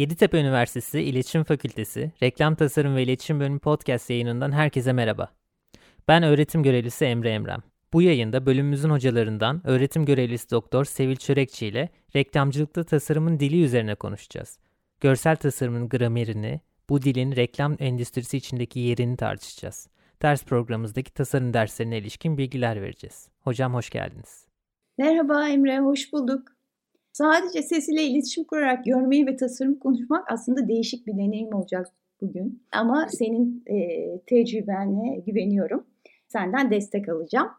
Yeditepe Üniversitesi İletişim Fakültesi Reklam Tasarım ve İletişim Bölümü podcast yayınından herkese merhaba. Ben öğretim görevlisi Emre Emrem. Bu yayında bölümümüzün hocalarından öğretim görevlisi doktor Sevil Çörekçi ile reklamcılıkta tasarımın dili üzerine konuşacağız. Görsel tasarımın gramerini, bu dilin reklam endüstrisi içindeki yerini tartışacağız. Ders programımızdaki tasarım derslerine ilişkin bilgiler vereceğiz. Hocam hoş geldiniz. Merhaba Emre, hoş bulduk. Sadece sesiyle iletişim kurarak görmeyi ve tasarım konuşmak aslında değişik bir deneyim olacak bugün. Ama senin e, tecrübene güveniyorum. Senden destek alacağım.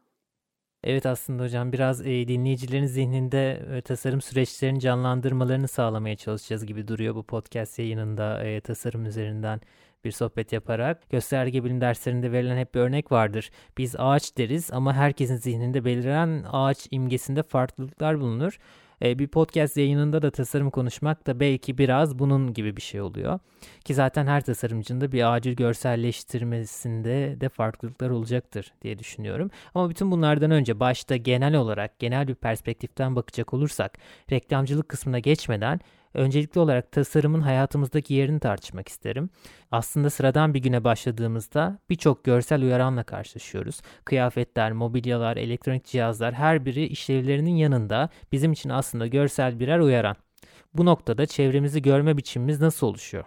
Evet aslında hocam biraz e, dinleyicilerin zihninde e, tasarım süreçlerini canlandırmalarını sağlamaya çalışacağız gibi duruyor bu podcast yayınında e, tasarım üzerinden bir sohbet yaparak. Gösterge bilim derslerinde verilen hep bir örnek vardır. Biz ağaç deriz ama herkesin zihninde beliren ağaç imgesinde farklılıklar bulunur. E, bir podcast yayınında da tasarım konuşmak da belki biraz bunun gibi bir şey oluyor. Ki zaten her tasarımcının da bir acil görselleştirmesinde de farklılıklar olacaktır diye düşünüyorum. Ama bütün bunlardan önce başta genel olarak genel bir perspektiften bakacak olursak reklamcılık kısmına geçmeden Öncelikli olarak tasarımın hayatımızdaki yerini tartışmak isterim. Aslında sıradan bir güne başladığımızda birçok görsel uyaranla karşılaşıyoruz. Kıyafetler, mobilyalar, elektronik cihazlar her biri işlevlerinin yanında bizim için aslında görsel birer uyaran. Bu noktada çevremizi görme biçimimiz nasıl oluşuyor?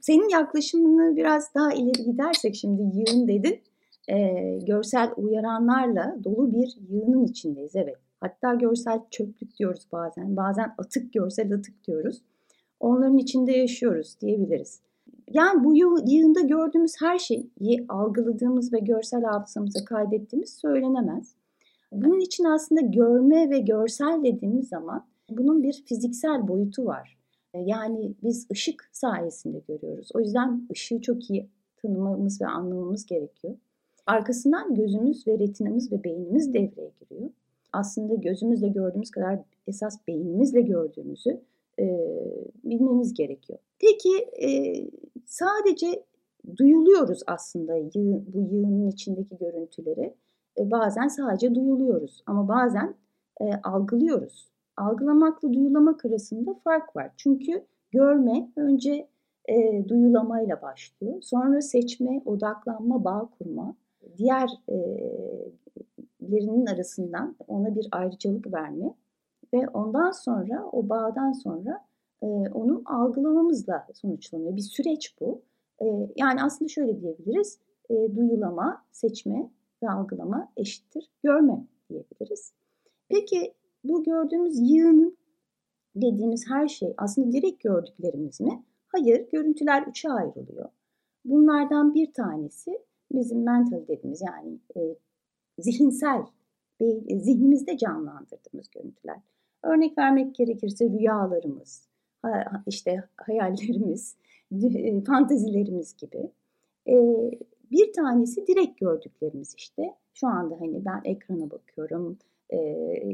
Senin yaklaşımını biraz daha ileri gidersek şimdi yığın dedin. E, görsel uyaranlarla dolu bir yığının içindeyiz. Evet Hatta görsel çöplük diyoruz bazen. Bazen atık görsel atık diyoruz. Onların içinde yaşıyoruz diyebiliriz. Yani bu yığında gördüğümüz her şeyi algıladığımız ve görsel hafızamıza kaydettiğimiz söylenemez. Bunun için aslında görme ve görsel dediğimiz zaman bunun bir fiziksel boyutu var. Yani biz ışık sayesinde görüyoruz. O yüzden ışığı çok iyi tanımamız ve anlamamız gerekiyor. Arkasından gözümüz ve retinamız ve beynimiz devreye giriyor aslında gözümüzle gördüğümüz kadar esas beynimizle gördüğümüzü e, bilmemiz gerekiyor. Peki e, sadece duyuluyoruz aslında yığın, bu yığının içindeki görüntüleri. E, bazen sadece duyuluyoruz ama bazen e, algılıyoruz. Algılamakla duyulamak arasında fark var. Çünkü görme önce e, duyulamayla başlıyor. Sonra seçme, odaklanma, bağ kurma, diğer e, lerinin arasından ona bir ayrıcalık verme ve ondan sonra o bağdan sonra e, onu algılamamızla sonuçlanıyor. Bir süreç bu. E, yani aslında şöyle diyebiliriz. E, duyulama, seçme ve algılama eşittir görme diyebiliriz. Peki bu gördüğümüz yığının dediğimiz her şey aslında direkt gördüklerimiz mi? Hayır, görüntüler üçe ayrılıyor. Bunlardan bir tanesi bizim mental dediğimiz yani e, zihinsel, e, zihnimizde canlandırdığımız görüntüler. Örnek vermek gerekirse rüyalarımız, işte hayallerimiz, e, fantezilerimiz gibi. E, bir tanesi direkt gördüklerimiz işte. Şu anda hani ben ekrana bakıyorum,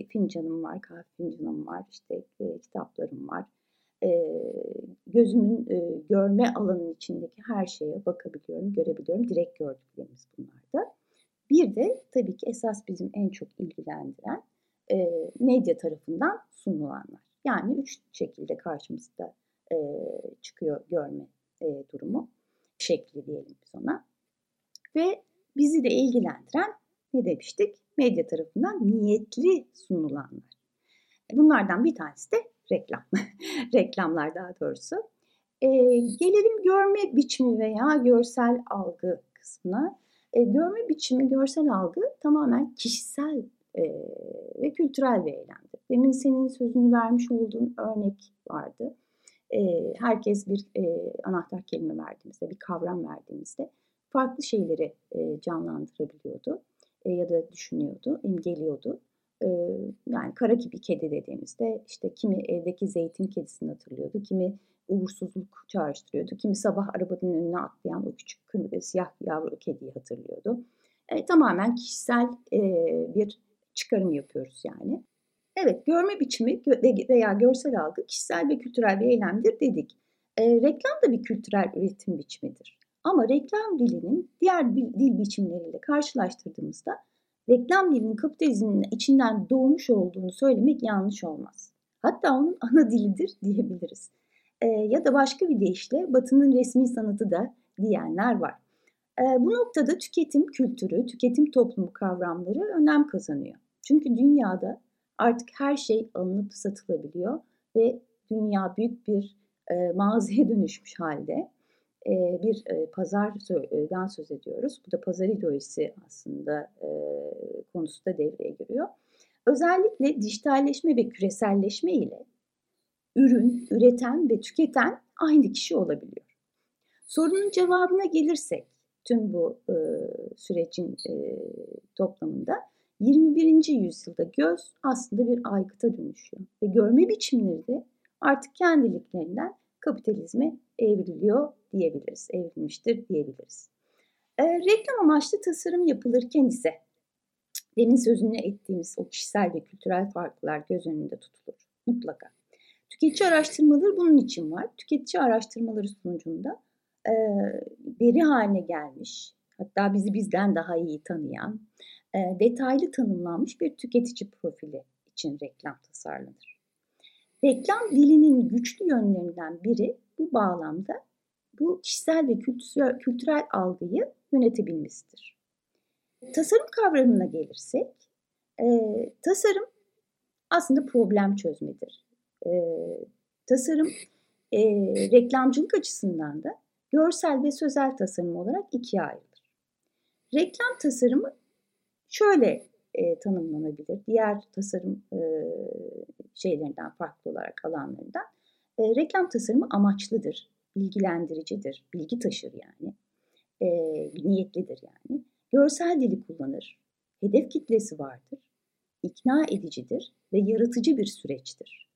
fincanım var, kahve fincanım var, işte kitaplarım var. Gözümün görme alanının içindeki her şeye bakabiliyorum, görebiliyorum. Direkt gördüklerimiz bunlar da. Bir de tabii ki esas bizim en çok ilgilendiren e, medya tarafından sunulanlar. Yani üç şekilde karşımızda e, çıkıyor görme e, durumu, şekli diyelim biz ona. Ve bizi de ilgilendiren ne demiştik? Medya tarafından niyetli sunulanlar. Bunlardan bir tanesi de reklam. Reklamlar daha doğrusu. E, gelelim görme biçimi veya görsel algı kısmına. E, görme biçimi, görsel algı tamamen kişisel e, ve kültürel bir eylemdir. Demin senin sözünü vermiş olduğun örnek vardı. E, herkes bir e, anahtar kelime verdiğimizde, bir kavram verdiğimizde farklı şeyleri e, canlandırabiliyordu e, ya da düşünüyordu, imgeliyordu. E, yani kara gibi kedi dediğimizde işte kimi evdeki zeytin kedisini hatırlıyordu, kimi uğursuzluk çağrıştırıyordu. Kimi sabah arabanın önüne atlayan o küçük kırmızı, siyah yavru kediyi hatırlıyordu. E, tamamen kişisel e, bir çıkarım yapıyoruz yani. Evet, görme biçimi veya görsel algı kişisel ve kültürel bir eylemdir dedik. E, reklam da bir kültürel üretim biçimidir. Ama reklam dilinin diğer dil biçimleriyle karşılaştırdığımızda reklam dilinin kapitalizmin içinden doğmuş olduğunu söylemek yanlış olmaz. Hatta onun ana dilidir diyebiliriz. E, ya da başka bir deyişle Batı'nın resmi sanatı da diyenler var. E, bu noktada tüketim kültürü, tüketim toplumu kavramları önem kazanıyor. Çünkü dünyada artık her şey alınıp satılabiliyor ve dünya büyük bir e, mağazaya dönüşmüş halde e, bir e, pazardan söz ediyoruz. Bu da pazar ideolojisi aslında e, konusu da devreye giriyor. Özellikle dijitalleşme ve küreselleşme ile ürün, üreten ve tüketen aynı kişi olabiliyor. Sorunun cevabına gelirsek tüm bu e, sürecin e, toplamında 21. yüzyılda göz aslında bir aygıta dönüşüyor ve görme biçimleri de artık kendiliklerinden kapitalizme evriliyor diyebiliriz, evrilmiştir diyebiliriz. E, reklam amaçlı tasarım yapılırken ise demin sözünü ettiğimiz o kişisel ve kültürel farklar göz önünde tutulur mutlaka. Tüketici araştırmaları bunun için var. Tüketici araştırmaları sonucunda e, veri haline gelmiş, hatta bizi bizden daha iyi tanıyan, e, detaylı tanımlanmış bir tüketici profili için reklam tasarlanır. Reklam dilinin güçlü yönlerinden biri bu bağlamda bu kişisel ve kültürel, kültürel algıyı yönetebilmesidir. Tasarım kavramına gelirsek, e, tasarım aslında problem çözmedir. E, tasarım e, reklamcılık açısından da görsel ve sözel tasarım olarak ikiye ayrılır. Reklam tasarımı şöyle e, tanımlanabilir. Diğer tasarım e, şeylerinden farklı olarak alanlarından. E, reklam tasarımı amaçlıdır, bilgilendiricidir, bilgi taşır yani, e, niyetlidir yani. Görsel dili kullanır, hedef kitlesi vardır, ikna edicidir ve yaratıcı bir süreçtir.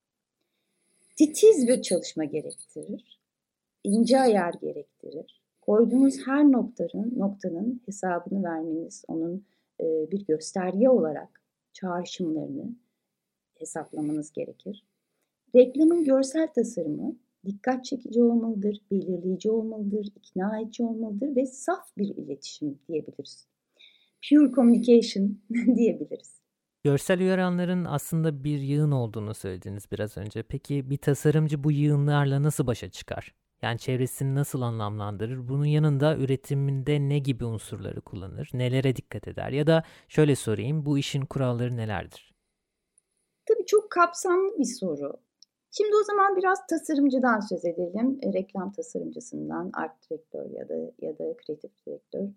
Titiz bir çalışma gerektirir, ince ayar gerektirir. Koyduğunuz her noktanın, noktanın hesabını vermeniz, onun e, bir gösterge olarak çağrışımlarını hesaplamanız gerekir. Reklamın görsel tasarımı dikkat çekici olmalıdır, belirleyici olmalıdır, ikna edici olmalıdır ve saf bir iletişim diyebiliriz. Pure communication diyebiliriz. Görsel uyaranların aslında bir yığın olduğunu söylediniz biraz önce. Peki bir tasarımcı bu yığınlarla nasıl başa çıkar? Yani çevresini nasıl anlamlandırır? Bunun yanında üretiminde ne gibi unsurları kullanır? Nelere dikkat eder? Ya da şöyle sorayım, bu işin kuralları nelerdir? Tabii çok kapsamlı bir soru. Şimdi o zaman biraz tasarımcıdan söz edelim. E, reklam tasarımcısından, art direktör ya da ya da kreatif direktör.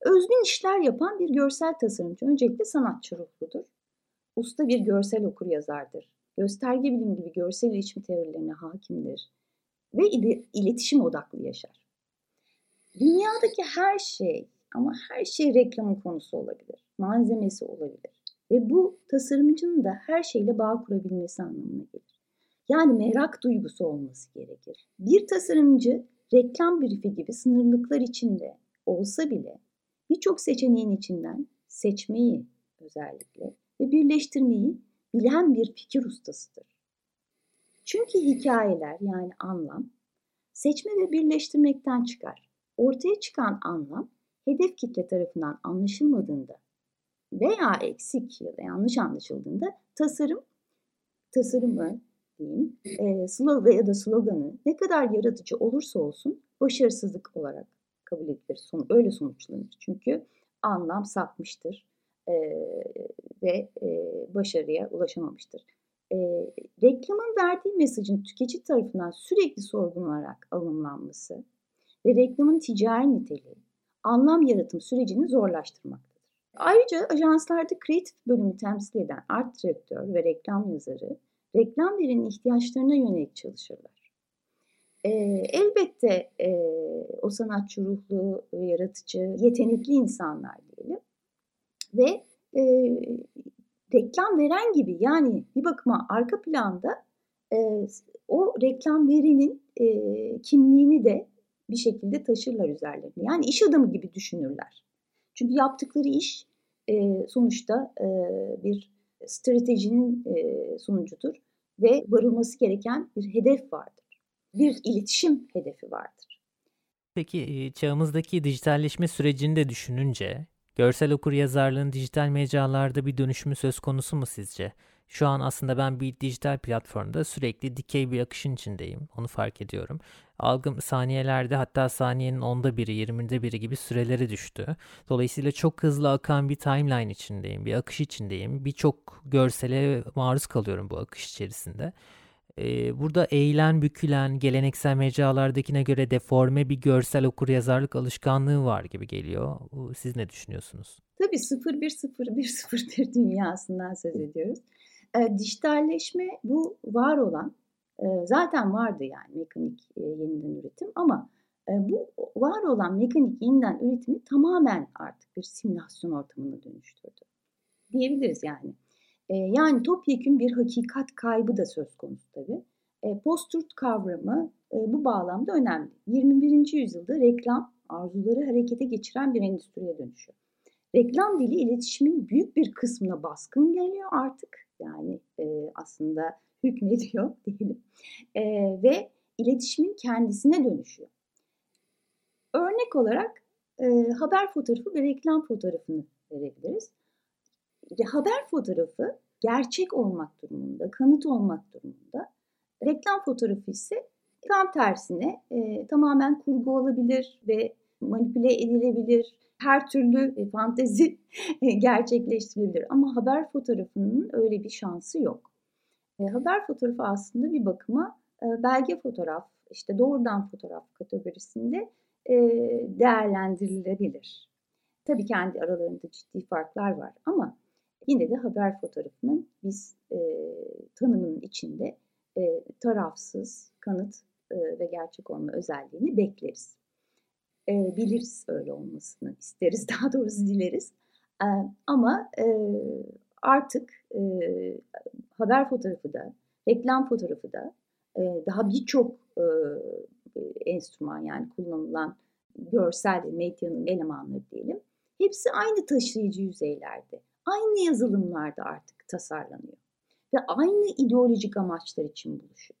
Özgün işler yapan bir görsel tasarımcı öncelikle sanatçı ruhludur. Usta bir görsel okur yazardır. Gösterge bilim gibi görsel iletişim teorilerine hakimdir ve iletişim odaklı yaşar. Dünyadaki her şey ama her şey reklamın konusu olabilir, malzemesi olabilir ve bu tasarımcının da her şeyle bağ kurabilmesi anlamına gelir. Yani merak duygusu olması gerekir. Bir tasarımcı reklam briefi gibi sınırlıklar içinde olsa bile birçok seçeneğin içinden seçmeyi özellikle ve birleştirmeyi bilen bir fikir ustasıdır. Çünkü hikayeler yani anlam seçme ve birleştirmekten çıkar. Ortaya çıkan anlam hedef kitle tarafından anlaşılmadığında veya eksik ya da yanlış anlaşıldığında tasarım tasarımı diyeyim, e, slogan ya da sloganı ne kadar yaratıcı olursa olsun başarısızlık olarak kabul edilir. Son, öyle sonuçlanır. Çünkü anlam sapmıştır e, ve e, başarıya ulaşamamıştır e, reklamın verdiği mesajın tüketici tarafından sürekli sorgulanarak alımlanması ve reklamın ticari niteliği anlam yaratım sürecini zorlaştırmaktadır. Ayrıca ajanslarda kreatif bölümü temsil eden art direktör ve reklam yazarı reklam verinin ihtiyaçlarına yönelik çalışırlar. E, elbette e, o sanatçı ruhlu, yaratıcı, yetenekli insanlar diyelim ve e, reklam veren gibi yani bir bakıma arka planda e, o reklam verinin e, kimliğini de bir şekilde taşırlar üzerlerine. Yani iş adamı gibi düşünürler. Çünkü yaptıkları iş e, sonuçta e, bir stratejinin e, sonucudur ve varılması gereken bir hedef vardır. Bir iletişim hedefi vardır. Peki çağımızdaki dijitalleşme sürecini de düşününce Görsel okur yazarlığın dijital mecralarda bir dönüşümü söz konusu mu sizce? Şu an aslında ben bir dijital platformda sürekli dikey bir akışın içindeyim. Onu fark ediyorum. Algım saniyelerde hatta saniyenin onda biri, yirminde biri gibi süreleri düştü. Dolayısıyla çok hızlı akan bir timeline içindeyim, bir akış içindeyim. Birçok görsele maruz kalıyorum bu akış içerisinde. Ee, burada eğilen, bükülen, geleneksel mecralardakine göre deforme bir görsel okur yazarlık alışkanlığı var gibi geliyor. Siz ne düşünüyorsunuz? Tabii 010101 dünyasından söz ediyoruz. E, dijitalleşme bu var olan e, zaten vardı yani mekanik e, yeniden üretim ama e, bu var olan mekanik yeniden üretimi tamamen artık bir simülasyon ortamına dönüştürdü. Diyebiliriz yani. E, yani topyekün bir hakikat kaybı da söz konusu tabii. E, Post-truth kavramı e, bu bağlamda önemli. 21. yüzyılda reklam arzuları harekete geçiren bir endüstriye dönüşüyor. Reklam dili iletişimin büyük bir kısmına baskın geliyor artık. Yani e, aslında hükmediyor diyelim. E, ve iletişimin kendisine dönüşüyor. Örnek olarak e, haber fotoğrafı ve reklam fotoğrafını verebiliriz. Haber fotoğrafı gerçek olmak durumunda, kanıt olmak durumunda. Reklam fotoğrafı ise tam tersine e, tamamen kurgu olabilir ve manipüle edilebilir. Her türlü e, fantezi gerçekleştirilebilir. Ama haber fotoğrafının öyle bir şansı yok. E, haber fotoğrafı aslında bir bakıma e, belge fotoğraf, işte doğrudan fotoğraf kategorisinde e, değerlendirilebilir. Tabii kendi aralarında ciddi farklar var ama yine de haber fotoğrafının biz e, tanımının içinde e, tarafsız, kanıt e, ve gerçek olma özelliğini bekleriz e, biliriz öyle olmasını isteriz daha doğrusu dileriz. E, ama e, artık e, haber fotoğrafı da, reklam fotoğrafı da e, daha birçok e, enstrüman yani kullanılan görsel medyanın elemanları diyelim. Hepsi aynı taşıyıcı yüzeylerde, aynı yazılımlarda artık tasarlanıyor. Ve aynı ideolojik amaçlar için buluşuyor.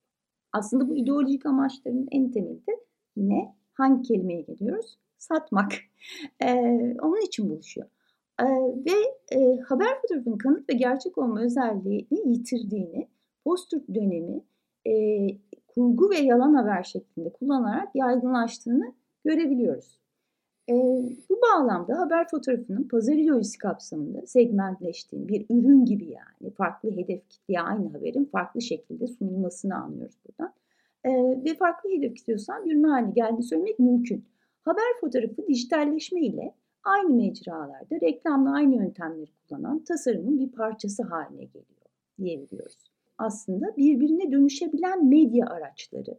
Aslında bu ideolojik amaçların en temelde yine hangi kelimeye geliyoruz? Satmak. E, onun için buluşuyor. E, ve e, haber fotoğrafının kanıt ve gerçek olma özelliğini yitirdiğini, post dönemi e, kurgu ve yalan haber şeklinde kullanarak yaygınlaştığını görebiliyoruz. E, bu bağlamda haber fotoğrafının pazar ideolojisi kapsamında segmentleştiğini, bir ürün gibi yani farklı hedef kitleye aynı haberin farklı şekilde sunulmasını anlıyoruz buradan e, ve farklı hedef istiyorsan bir ürün haline geldiğini söylemek mümkün. Haber fotoğrafı dijitalleşme ile aynı mecralarda reklamla aynı yöntemleri kullanan tasarımın bir parçası haline geliyor diyebiliyoruz. Aslında birbirine dönüşebilen medya araçları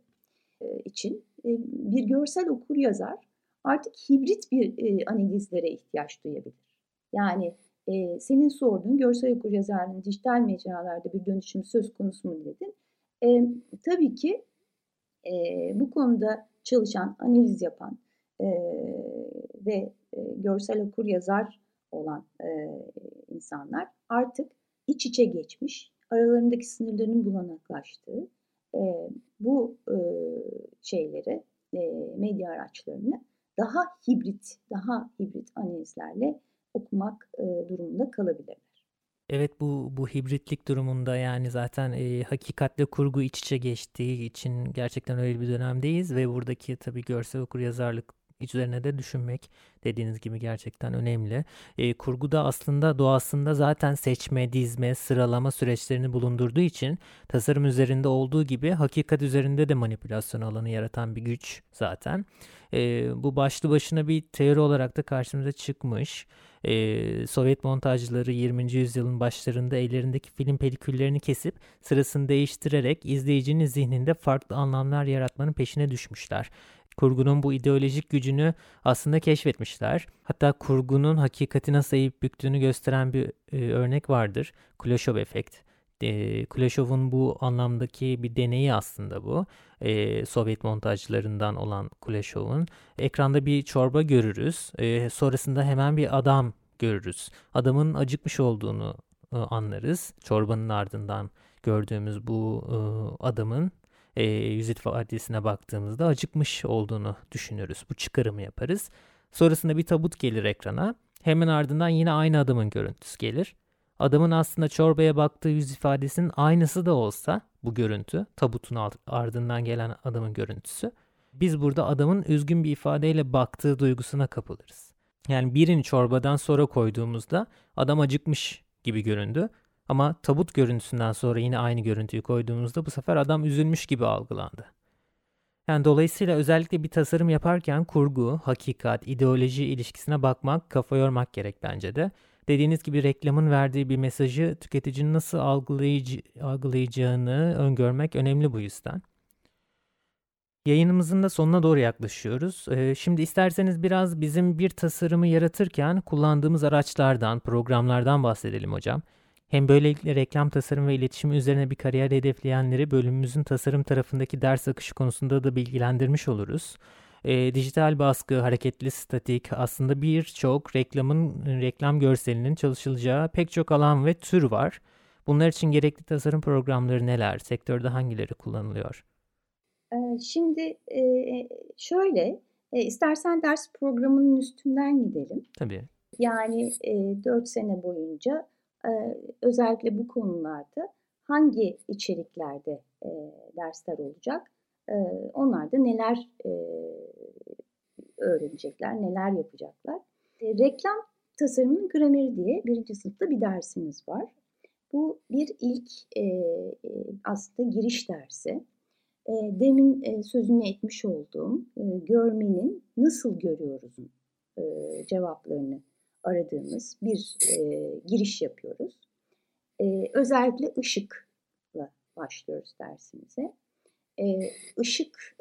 için bir görsel okur yazar artık hibrit bir analizlere ihtiyaç duyabilir. Yani senin sorduğun görsel okur yazarlığının dijital mecralarda bir dönüşüm söz konusu mu dedin? E, tabii ki e, bu konuda çalışan, analiz yapan e, ve e, görsel okur yazar olan e, insanlar artık iç içe geçmiş, aralarındaki sınırların bulanaklaştığı e, bu e, şeyleri, e, medya araçlarını daha hibrit, daha hibrit analizlerle okumak e, durumunda kalabilirler. Evet bu bu hibritlik durumunda yani zaten e, hakikatle kurgu iç içe geçtiği için gerçekten öyle bir dönemdeyiz ve buradaki tabii görsel okur yazarlık üzerine de düşünmek dediğiniz gibi gerçekten önemli. E, kurguda aslında doğasında zaten seçme, dizme, sıralama süreçlerini bulundurduğu için tasarım üzerinde olduğu gibi hakikat üzerinde de manipülasyon alanı yaratan bir güç zaten. E, bu başlı başına bir teori olarak da karşımıza çıkmış. Ee, Sovyet montajcıları 20. yüzyılın başlarında ellerindeki film peliküllerini kesip sırasını değiştirerek izleyicinin zihninde farklı anlamlar yaratmanın peşine düşmüşler kurgunun bu ideolojik gücünü aslında keşfetmişler. Hatta kurgunun hakikati nasıl eğip büktüğünü gösteren bir e, örnek vardır. Kuleshov efekt. E, Kuleshov'un bu anlamdaki bir deneyi aslında bu. E, Sovyet montajlarından olan Kuleshov'un. Ekranda bir çorba görürüz. E, sonrasında hemen bir adam görürüz. Adamın acıkmış olduğunu e, anlarız. Çorbanın ardından gördüğümüz bu e, adamın e, yüz ifadesine baktığımızda acıkmış olduğunu düşünürüz. Bu çıkarımı yaparız. Sonrasında bir tabut gelir ekrana. Hemen ardından yine aynı adamın görüntüsü gelir. adamın aslında çorbaya baktığı yüz ifadesinin aynısı da olsa bu görüntü, tabutun ardından gelen adamın görüntüsü, biz burada adamın üzgün bir ifadeyle baktığı duygusuna kapılırız. Yani birini çorbadan sonra koyduğumuzda adam acıkmış gibi göründü. Ama tabut görüntüsünden sonra yine aynı görüntüyü koyduğumuzda bu sefer adam üzülmüş gibi algılandı. Yani dolayısıyla özellikle bir tasarım yaparken kurgu, hakikat, ideoloji ilişkisine bakmak, kafa yormak gerek bence de. Dediğiniz gibi reklamın verdiği bir mesajı tüketicinin nasıl algılayıcı, algılayacağını öngörmek önemli bu yüzden. Yayınımızın da sonuna doğru yaklaşıyoruz. Ee, şimdi isterseniz biraz bizim bir tasarımı yaratırken kullandığımız araçlardan, programlardan bahsedelim hocam. Hem böylelikle reklam tasarım ve iletişimi üzerine bir kariyer hedefleyenleri bölümümüzün tasarım tarafındaki ders akışı konusunda da bilgilendirmiş oluruz. E, dijital baskı, hareketli statik aslında birçok reklamın reklam görselinin çalışılacağı pek çok alan ve tür var. Bunlar için gerekli tasarım programları neler? Sektörde hangileri kullanılıyor? Şimdi şöyle, istersen ders programının üstünden gidelim. Tabii. Yani 4 sene boyunca özellikle bu konularda hangi içeriklerde dersler olacak? Onlar da neler öğrenecekler, neler yapacaklar? Reklam tasarımının grameri diye birinci sınıfta bir dersimiz var. Bu bir ilk aslında giriş dersi demin sözünü etmiş olduğum görmenin nasıl görüyoruzun cevaplarını aradığımız bir giriş yapıyoruz. Özellikle ışıkla başlıyoruz dersimize. Işık,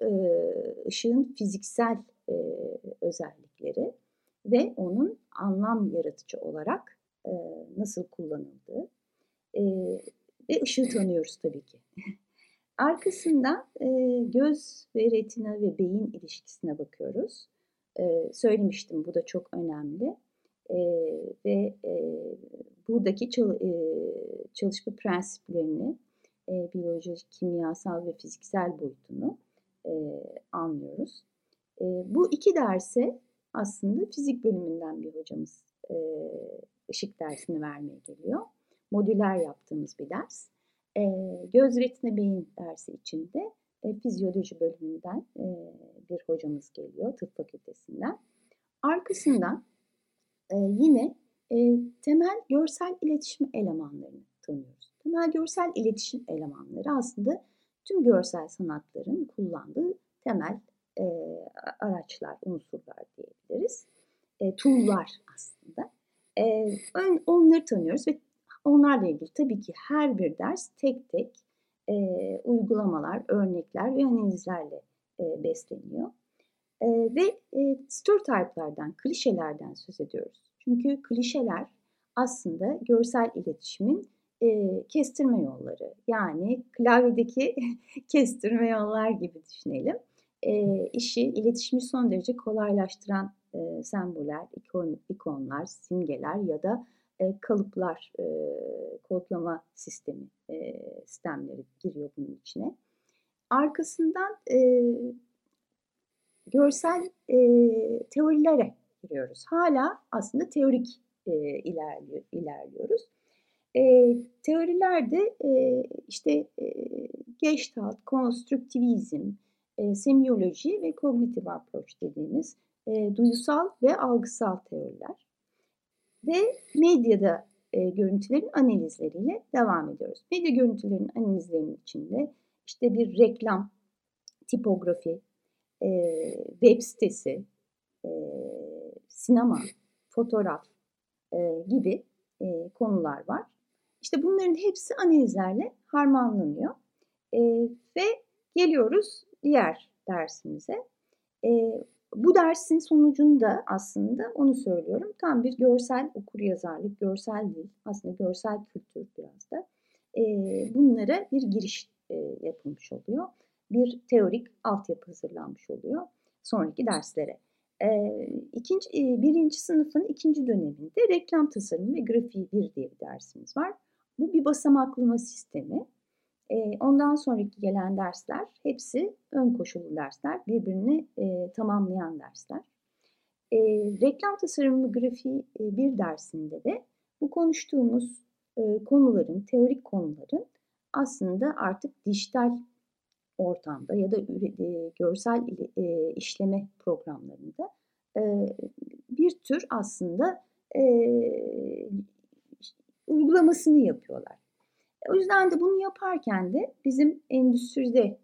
ışığın fiziksel özellikleri ve onun anlam yaratıcı olarak nasıl kullanıldığı ve ışığı tanıyoruz tabii ki. Arkasından e, göz ve retina ve beyin ilişkisine bakıyoruz. E, söylemiştim bu da çok önemli. E, ve e, buradaki çal, e, çalışma prensiplerini, e, biyolojik, kimyasal ve fiziksel boyutunu e, anlıyoruz. E, bu iki derse aslında fizik bölümünden bir hocamız e, ışık dersini vermeye geliyor. Modüler yaptığımız bir ders. E, göz retina beyin dersi içinde e, fizyoloji bölümünden e, bir hocamız geliyor tıp fakültesinden. Arkasından e, yine e, temel görsel iletişim elemanlarını tanıyoruz. Temel görsel iletişim elemanları aslında tüm görsel sanatların kullandığı temel e, araçlar, unsurlar diyebiliriz. E, tool'lar aslında. E, onları tanıyoruz ve Onlarla ilgili tabii ki her bir ders tek tek e, uygulamalar, örnekler ve analizlerle e, besleniyor. E, ve e, stereotype'lardan, klişelerden söz ediyoruz. Çünkü klişeler aslında görsel iletişimin e, kestirme yolları. Yani klavyedeki kestirme yollar gibi düşünelim. E, işi, iletişimi son derece kolaylaştıran e, semboller, ikon, ikonlar, simgeler ya da e, kalıplar, e, kodlama sistemi, e, sistemleri giriyor bunun içine. Arkasından e, görsel e, teorilere giriyoruz. Hala aslında teorik e, ilerliyor, ilerliyoruz. E, teorilerde e, işte e, Gestalt, konstruktivizm, e, semiyoloji ve kognitif approach dediğimiz e, duysal ve algısal teoriler ve medyada e, görüntülerin analizleriyle devam ediyoruz. Medya görüntülerinin analizlerinin içinde işte bir reklam, tipografi, e, web sitesi, e, sinema, fotoğraf e, gibi e, konular var. İşte bunların hepsi analizlerle harmanlanıyor. E, ve geliyoruz diğer dersimize. E, bu dersin sonucunda aslında onu söylüyorum. Tam bir görsel okur yazarlık, görsel dil, aslında görsel kültür biraz da. E, bunlara bir giriş e, yapılmış oluyor. Bir teorik altyapı hazırlanmış oluyor sonraki derslere. E, ikinci, e, birinci sınıfın ikinci döneminde reklam tasarımı ve grafiği bir diye bir dersimiz var. Bu bir basamaklama sistemi. Ondan sonraki gelen dersler hepsi ön koşullu dersler, birbirini e, tamamlayan dersler. E, reklam tasarımı grafiği e, bir dersinde de bu konuştuğumuz e, konuların, teorik konuların aslında artık dijital ortamda ya da e, görsel e, işleme programlarında e, bir tür aslında uygulamasını yapıyorlar. O yüzden de bunu yaparken de bizim endüstride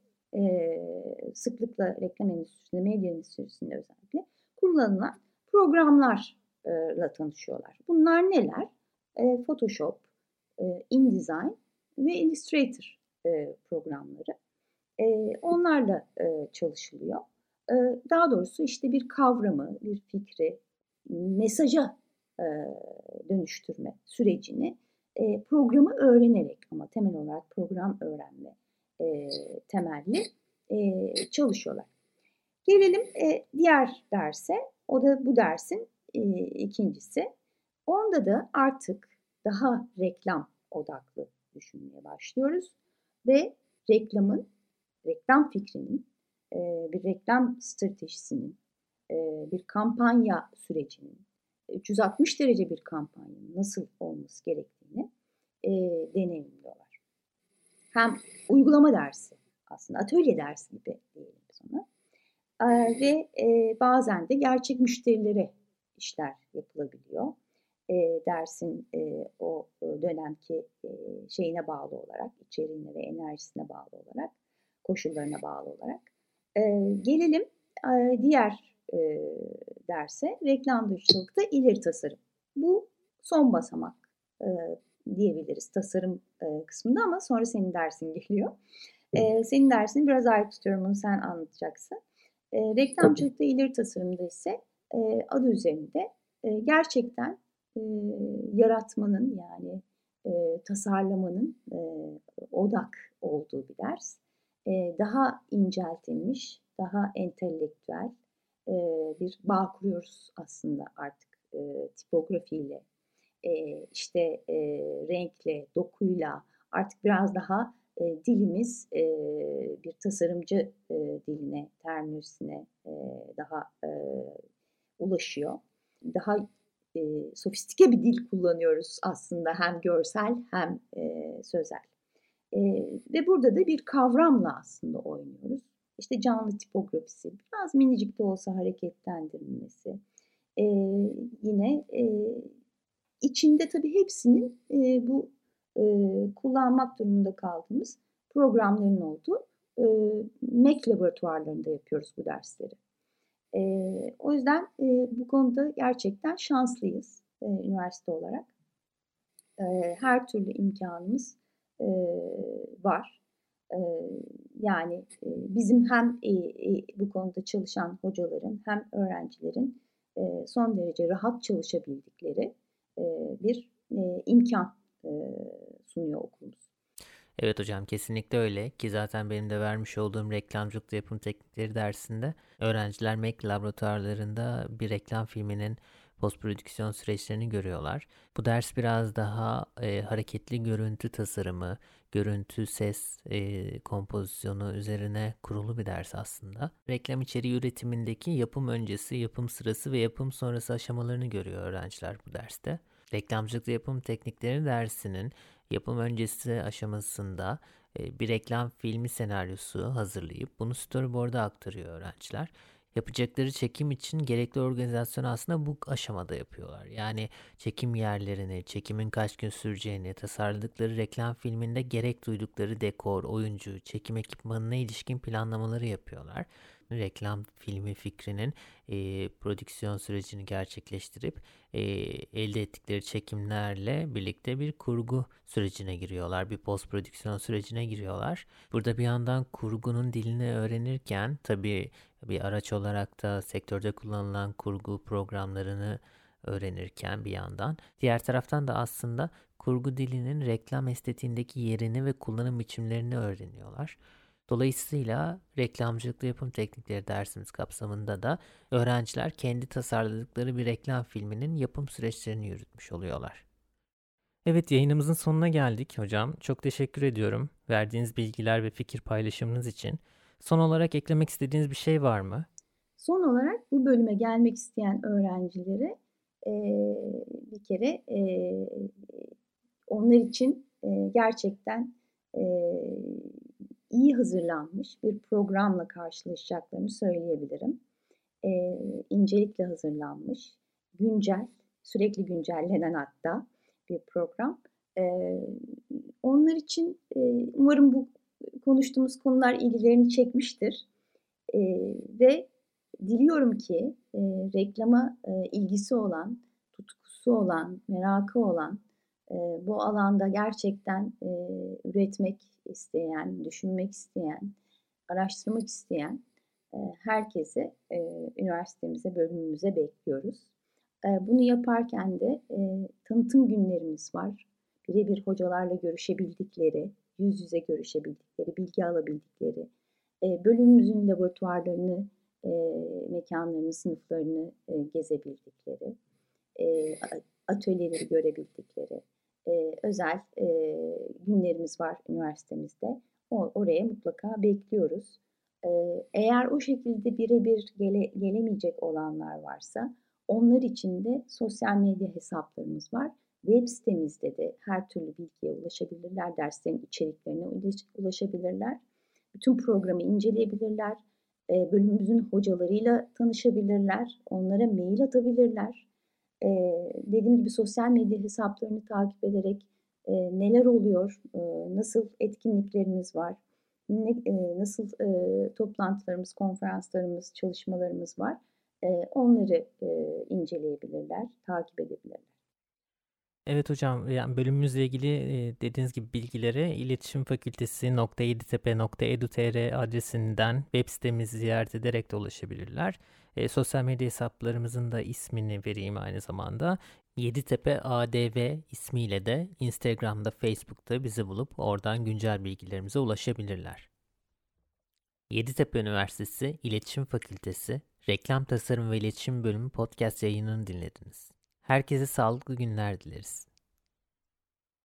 sıklıkla reklam endüstrisinde, medya endüstrisinde özellikle kullanılan programlarla tanışıyorlar. Bunlar neler? Photoshop, InDesign ve Illustrator programları. E, onlarla e, çalışılıyor. E, daha doğrusu işte bir kavramı, bir fikri mesaja e, dönüştürme sürecini e, programı öğrenerek ama temel olarak program öğrenme e, temelli e, çalışıyorlar. Gelelim e, diğer derse. O da bu dersin e, ikincisi. Onda da artık daha reklam odaklı düşünmeye başlıyoruz ve reklamın, reklam fikrinin, e, bir reklam stratejisinin, e, bir kampanya sürecinin, 360 derece bir kampanyanın nasıl olması gerektiğini e, deneyimliyorlar. Hem uygulama dersi aslında atölye dersi gibi diyelim biz ve bazen de gerçek müşterilere işler yapılabiliyor. E, dersin e, o dönemki e, şeyine bağlı olarak, içeriğine ve enerjisine bağlı olarak, koşullarına bağlı olarak. E, gelelim e, diğer e, derse reklamcılıkta ileri tasarım. Bu son basamak e, diyebiliriz tasarım e, kısmında ama sonra senin dersin geliyor. E, senin dersini biraz ayrı tutuyorum bunu sen anlatacaksın. E, reklamcılıkta ileri tasarımda ise e, adı üzerinde e, gerçekten e, yaratmanın yani e, tasarlamanın e, odak olduğu bir ders. E, daha inceltilmiş, daha entelektüel e, bir bağ kuruyoruz aslında artık e, tipografiyle, işte renkle, dokuyla artık biraz daha dilimiz bir tasarımcı diline, terminolojisine e, daha ulaşıyor. Daha sofistike bir dil kullanıyoruz aslında hem görsel hem sözel. E, ve burada da bir kavramla aslında oynuyoruz. İşte canlı tipografisi, biraz minicik de olsa hareketlendirilmesi. E, yine e, içinde tabii hepsinin e, bu e, kullanmak durumunda kaldığımız programların olduğu e, Mac laboratuvarlarında yapıyoruz bu dersleri. E, o yüzden e, bu konuda gerçekten şanslıyız e, üniversite olarak. E, her türlü imkanımız e, var. E, yani e, bizim hem e, e, bu konuda çalışan hocaların hem öğrencilerin e, son derece rahat çalışabildikleri e, bir e, imkan e, sunuyor okulumuz. Evet hocam kesinlikle öyle ki zaten benim de vermiş olduğum reklamcılık yapım teknikleri dersinde öğrenciler Mac laboratuvarlarında bir reklam filminin post prodüksiyon süreçlerini görüyorlar. Bu ders biraz daha e, hareketli görüntü tasarımı, görüntü, ses e, kompozisyonu üzerine kurulu bir ders aslında. Reklam içeriği üretimindeki yapım öncesi, yapım sırası ve yapım sonrası aşamalarını görüyor öğrenciler bu derste. Reklamcılık yapım teknikleri dersinin yapım öncesi aşamasında e, bir reklam filmi senaryosu hazırlayıp bunu storyboard'a aktarıyor öğrenciler. Yapacakları çekim için gerekli organizasyonu aslında bu aşamada yapıyorlar. Yani çekim yerlerini, çekimin kaç gün süreceğini, tasarladıkları reklam filminde gerek duydukları dekor, oyuncu, çekim ekipmanına ilişkin planlamaları yapıyorlar reklam filmi fikrinin e, prodüksiyon sürecini gerçekleştirip e, elde ettikleri çekimlerle birlikte bir kurgu sürecine giriyorlar. Bir post prodüksiyon sürecine giriyorlar. Burada bir yandan kurgunun dilini öğrenirken tabii bir araç olarak da sektörde kullanılan kurgu programlarını öğrenirken bir yandan diğer taraftan da aslında kurgu dilinin reklam estetiğindeki yerini ve kullanım biçimlerini öğreniyorlar. Dolayısıyla reklamcılıkla yapım teknikleri dersimiz kapsamında da öğrenciler kendi tasarladıkları bir reklam filminin yapım süreçlerini yürütmüş oluyorlar. Evet yayınımızın sonuna geldik hocam. Çok teşekkür ediyorum verdiğiniz bilgiler ve fikir paylaşımınız için. Son olarak eklemek istediğiniz bir şey var mı? Son olarak bu bölüme gelmek isteyen öğrencilere e, bir kere e, onlar için e, gerçekten e, iyi hazırlanmış bir programla karşılaşacaklarını söyleyebilirim. E, incelikle hazırlanmış, güncel, sürekli güncellenen hatta bir program. E, onlar için e, umarım bu konuştuğumuz konular ilgilerini çekmiştir. E, ve diliyorum ki e, reklama e, ilgisi olan, tutkusu olan, merakı olan, e, bu alanda gerçekten e, üretmek isteyen, düşünmek isteyen, araştırmak isteyen e, herkese üniversitemize, bölümümüze bekliyoruz. E, bunu yaparken de e, tanıtım günlerimiz var. Birebir hocalarla görüşebildikleri, yüz yüze görüşebildikleri, bilgi alabildikleri, bölümümüzün laboratuvarlarını, mekanlarını, sınıflarını gezebildikleri, atölyeleri görebildikleri e, özel e, günlerimiz var üniversitemizde. O, oraya mutlaka bekliyoruz. E, eğer o şekilde birebir gele, gelemeyecek olanlar varsa onlar için de sosyal medya hesaplarımız var. Web sitemizde de her türlü bilgiye ulaşabilirler, derslerin içeriklerine ulaşabilirler. Bütün programı inceleyebilirler, bölümümüzün hocalarıyla tanışabilirler, onlara mail atabilirler. Dediğim gibi sosyal medya hesaplarını takip ederek neler oluyor, nasıl etkinliklerimiz var, nasıl toplantılarımız, konferanslarımız, çalışmalarımız var. Onları inceleyebilirler, takip edebilirler. Evet hocam yani bölümümüzle ilgili dediğiniz gibi bilgileri iletişim fakültesi.yeditepe.edu.tr adresinden web sitemizi ziyaret ederek de ulaşabilirler. E, sosyal medya hesaplarımızın da ismini vereyim aynı zamanda. Yeditepe ADV ismiyle de Instagram'da, Facebook'ta bizi bulup oradan güncel bilgilerimize ulaşabilirler. Yeditepe Üniversitesi İletişim Fakültesi Reklam Tasarım ve İletişim Bölümü podcast yayınını dinlediniz. Herkese sağlıklı günler dileriz.